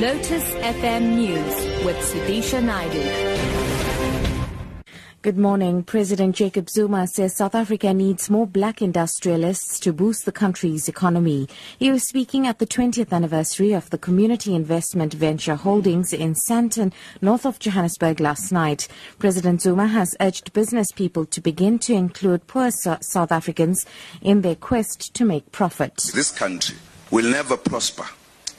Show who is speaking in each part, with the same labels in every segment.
Speaker 1: Lotus FM News with Sudisha Naidu.
Speaker 2: Good morning. President Jacob Zuma says South Africa needs more black industrialists to boost the country's economy. He was speaking at the 20th anniversary of the Community Investment Venture Holdings in Sandton, north of Johannesburg last night. President Zuma has urged business people to begin to include poor South Africans in their quest to make profit.
Speaker 3: This country will never prosper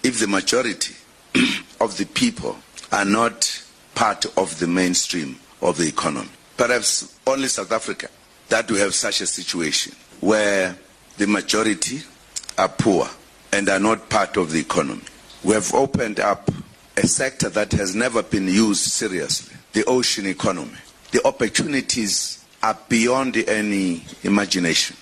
Speaker 3: if the majority of the people are not part of the mainstream of the economy. Perhaps only South Africa that we have such a situation where the majority are poor and are not part of the economy. We have opened up a sector that has never been used seriously the ocean economy. The opportunities are beyond any imagination.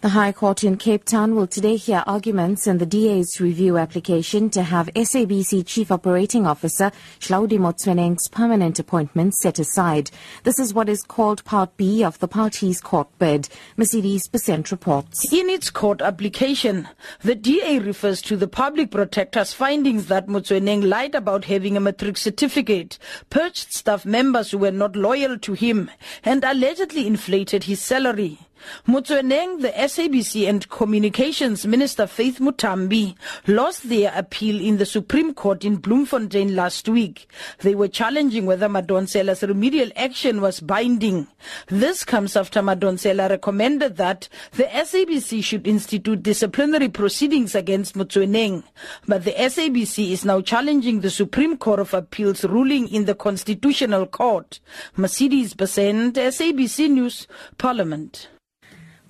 Speaker 2: The High Court in Cape Town will today hear arguments in the DA's review application to have SABC Chief Operating Officer Hlaudi Motsoeneng's permanent appointment set aside. This is what is called Part B of the party's court bid. Mercedes Besent reports.
Speaker 4: In its court application, the DA refers to the public protector's findings that Motsoeneng lied about having a matric certificate, purged staff members who were not loyal to him, and allegedly inflated his salary. Motsoeneng, the SABC and Communications Minister Faith Muthambi lost their appeal in the Supreme Court in Bloemfontein last week. They were challenging whether Madonsela's remedial action was binding. This comes after Madonsela recommended that the SABC should institute disciplinary proceedings against Motsoeneng. But the SABC is now challenging the Supreme Court of Appeal's ruling in the Constitutional Court. Mercedes Besent, SABC News, Parliament.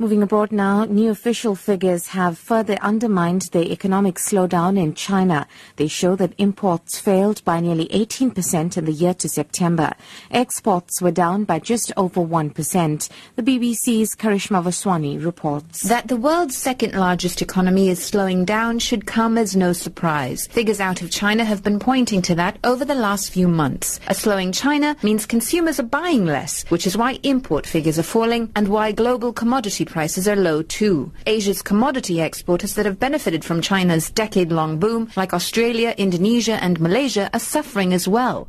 Speaker 2: Moving abroad now, new official figures have further undermined the economic slowdown in China. They show that imports failed by nearly 18% in the year to September. Exports were down by just over 1%. The BBC's Karishma Vaswani reports.
Speaker 5: That the world's second largest economy is slowing down should come as no surprise. Figures out of China have been pointing to that over the last few months. A slowing China means consumers are buying less, which is why import figures are falling and why global commodity prices are low too. Asia's commodity exporters that have benefited from China's decade-long boom, like Australia, Indonesia and Malaysia, are suffering as well.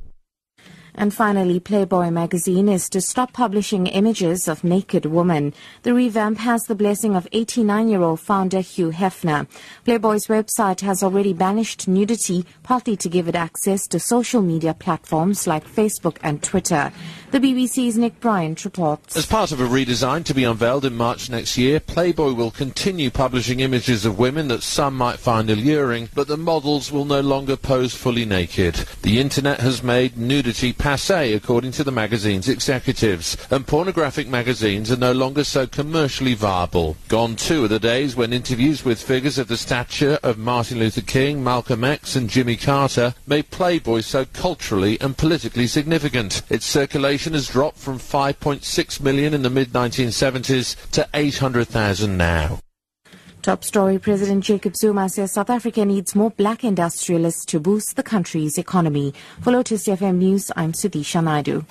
Speaker 2: And finally, Playboy magazine is to stop publishing images of naked women. The revamp has the blessing of 89-year-old founder Hugh Hefner. Playboy's website has already banished nudity, partly to give it access to social media platforms like Facebook and Twitter. The BBC's Nick Bryant reports.
Speaker 6: As part of a redesign to be unveiled in March next year, Playboy will continue publishing images of women that some might find alluring, but the models will no longer pose fully naked. The internet has made nudity passe, according to the magazine's executives, and pornographic magazines are no longer so commercially viable. Gone too are the days when interviews with figures of the stature of Martin Luther King, Malcolm X, and Jimmy Carter made Playboy so culturally and politically significant. Its circulation has dropped from 5.6 million in the mid-1970s to 800,000 now.
Speaker 2: Top story President Jacob Zuma says South Africa needs more black industrialists to boost the country's economy. For Lotus FM News, I'm Sudisha Naidu.